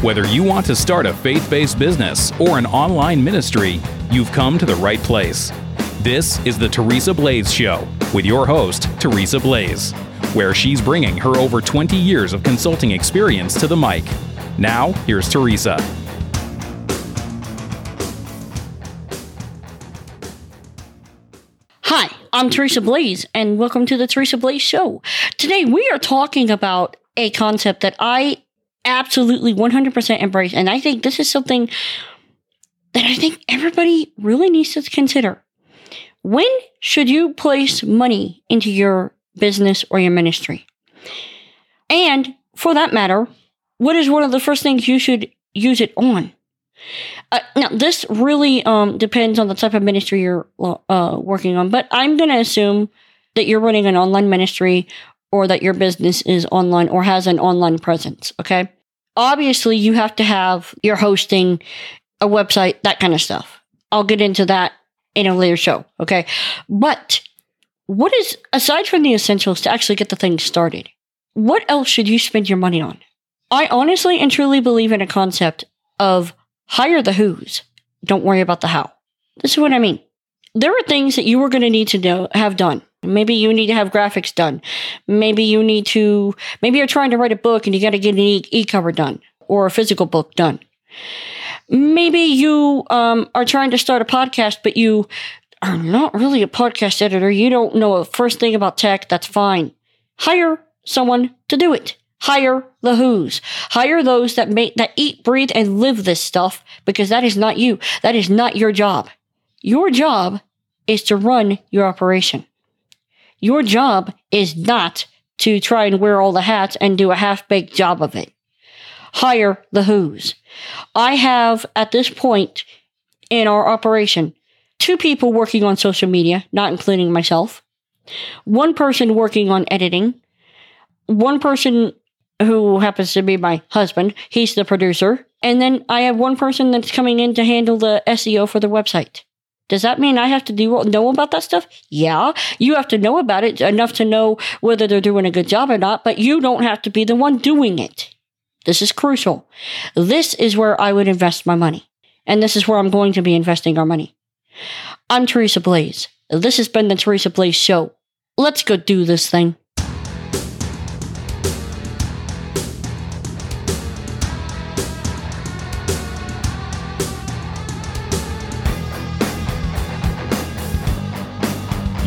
Whether you want to start a faith based business or an online ministry, you've come to the right place. This is the Teresa Blaze Show with your host, Teresa Blaze, where she's bringing her over 20 years of consulting experience to the mic. Now, here's Teresa. Hi, I'm Teresa Blaze, and welcome to the Teresa Blaze Show. Today, we are talking about a concept that I absolutely 100% embrace, and I think this is something that I think everybody really needs to consider. When should you place money into your business or your ministry? And for that matter, what is one of the first things you should use it on? Uh, now, this really um, depends on the type of ministry you're uh, working on, but I'm going to assume that you're running an online ministry or that your business is online or has an online presence. Okay. Obviously, you have to have your hosting, a website, that kind of stuff. I'll get into that in a later show. Okay. But what is, aside from the essentials to actually get the thing started, what else should you spend your money on? I honestly and truly believe in a concept of hire the who's, don't worry about the how. This is what I mean. There are things that you are going to need to know, have done. Maybe you need to have graphics done. Maybe you need to, maybe you're trying to write a book and you got to get an e cover done or a physical book done. Maybe you um, are trying to start a podcast, but you are not really a podcast editor. You don't know a first thing about tech. That's fine. Hire someone to do it. Hire the who's. Hire those that make, that eat, breathe, and live this stuff because that is not you. That is not your job. Your job is to run your operation. Your job is not to try and wear all the hats and do a half baked job of it. Hire the who's. I have at this point in our operation two people working on social media, not including myself, one person working on editing, one person who happens to be my husband, he's the producer, and then I have one person that's coming in to handle the SEO for the website. Does that mean I have to do know about that stuff? Yeah, you have to know about it enough to know whether they're doing a good job or not, but you don't have to be the one doing it. This is crucial. This is where I would invest my money. And this is where I'm going to be investing our money. I'm Teresa Blaze. This has been the Teresa Blaze Show. Let's go do this thing.